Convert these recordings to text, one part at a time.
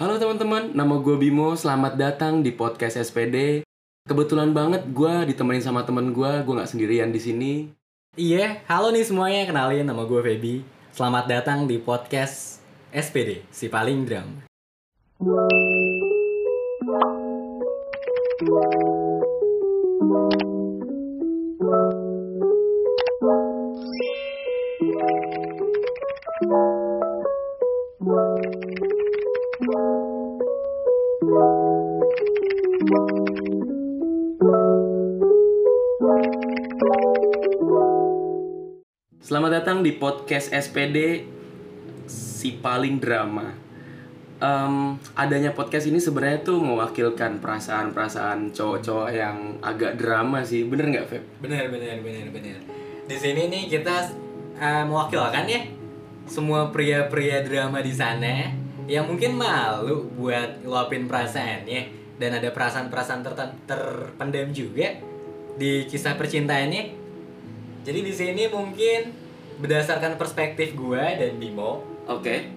Halo teman-teman, nama gue Bimo. Selamat datang di podcast SPD. Kebetulan banget gue ditemenin sama temen gue. Gue nggak sendirian di sini. Iya, halo nih semuanya, kenalin nama gue Feby. Selamat datang di podcast SPD, si paling drum. Selamat datang di podcast SPD si paling drama. Em, adanya podcast ini sebenarnya tuh mewakilkan perasaan-perasaan cowok-cowok yang agak drama sih, bener nggak Feb? Bener, bener, bener, bener. Di sini nih kita eh, mewakilkan ya semua pria-pria drama di sana yang mungkin malu buat ngeluapin perasaannya dan ada perasaan-perasaan terten- terpendam juga di kisah percintaannya. Jadi di sini mungkin berdasarkan perspektif gue dan Bimo, Oke.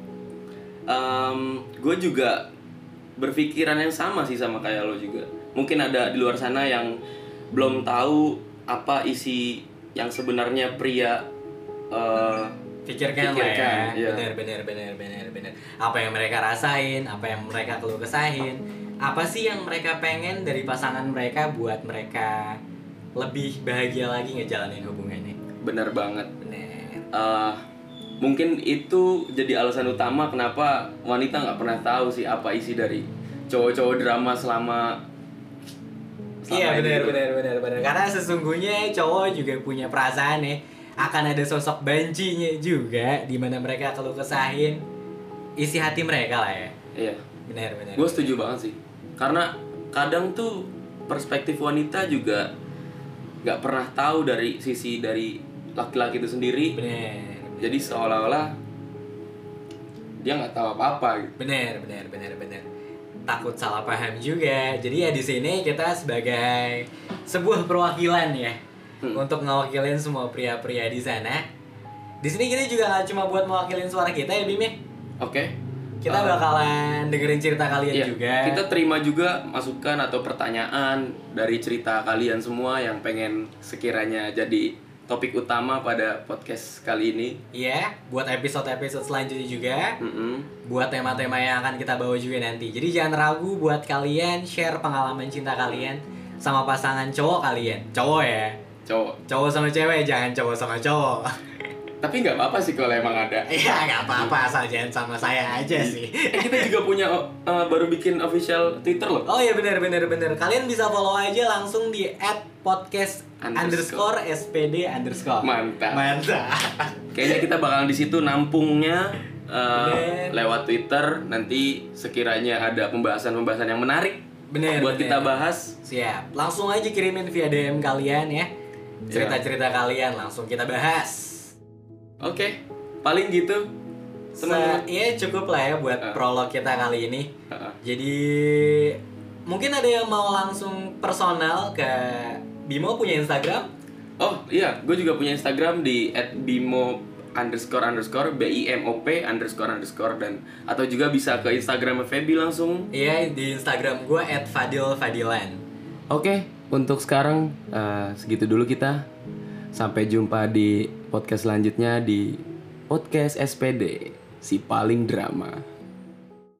gue juga berpikiran yang sama sih sama kayak lo juga. Mungkin ada di luar sana yang belum tahu apa isi yang sebenarnya pria eh, pikirkan, Pikirkan, lah iya. ya bener bener bener bener bener apa yang mereka rasain apa yang mereka keluh kesahin apa sih yang mereka pengen dari pasangan mereka buat mereka lebih bahagia lagi ngejalanin hubungannya bener banget. bener Eh, mungkin itu jadi alasan utama kenapa wanita nggak pernah tahu sih apa isi dari cowok-cowok drama selama selama iya ini bener gitu. bener bener bener karena sesungguhnya cowok juga punya perasaan ya akan ada sosok bancinya juga di mana mereka keluh kesahin isi hati mereka lah ya Iya. bener bener Gue setuju banget sih. Karena kadang tuh perspektif wanita juga nggak pernah tahu dari sisi dari laki-laki itu sendiri. bener Jadi seolah-olah dia nggak tahu apa-apa gitu. Bener, bener, bener, bener. Takut salah paham juga. Jadi ya di sini kita sebagai sebuah perwakilan ya Hmm. untuk ngewakilin semua pria-pria di sana. Di sini kita juga nggak cuma buat mewakilin suara kita ya Bim ya. Oke. Kita Uh, bakalan dengerin cerita kalian Iya, juga. kita terima juga masukan atau pertanyaan dari cerita kalian semua yang pengen sekiranya jadi topik utama pada podcast kali ini. Iya, buat episode-episode selanjutnya juga. Mm-mm. Buat tema-tema yang akan kita bawa juga nanti. Jadi jangan ragu buat kalian share pengalaman cinta kalian sama pasangan cowok kalian. Cowok ya. Cowok. cowok sama cewek jangan cowok sama cowok Tapi nggak apa-apa sih kalau emang ada. iya nggak apa-apa asal jangan sama saya aja sih Eh, kita juga punya uh, baru bikin official Twitter loh. oh iya benar benar benar kalian bisa follow aja langsung di @podcast Underscore. underscore spd underscore Mantap. mantap Kayaknya kita bakalan di situ nampungnya uh, Bener. lewat Twitter. Nanti sekiranya ada pembahasan-pembahasan yang menarik bener buat bener. kita bahas. siap langsung aja kirimin via dm kalian ya cerita cerita kalian langsung kita bahas Oke, paling gitu. Teman-teman. Iya cukup lah ya buat Ah. prolog kita kali ini Uh, Jadi mungkin ada yang mau langsung personal ke Bimo punya Instagram? Oh iya, gue juga punya Instagram di @bimo underscore underscore b i m o p underscore underscore dan atau juga bisa ke Instagram Feby langsung. Iya di Instagram gue @fadilfadilan. Oke, untuk sekarang eh, segitu dulu kita. Sampai jumpa di podcast selanjutnya di podcast SPD si paling drama.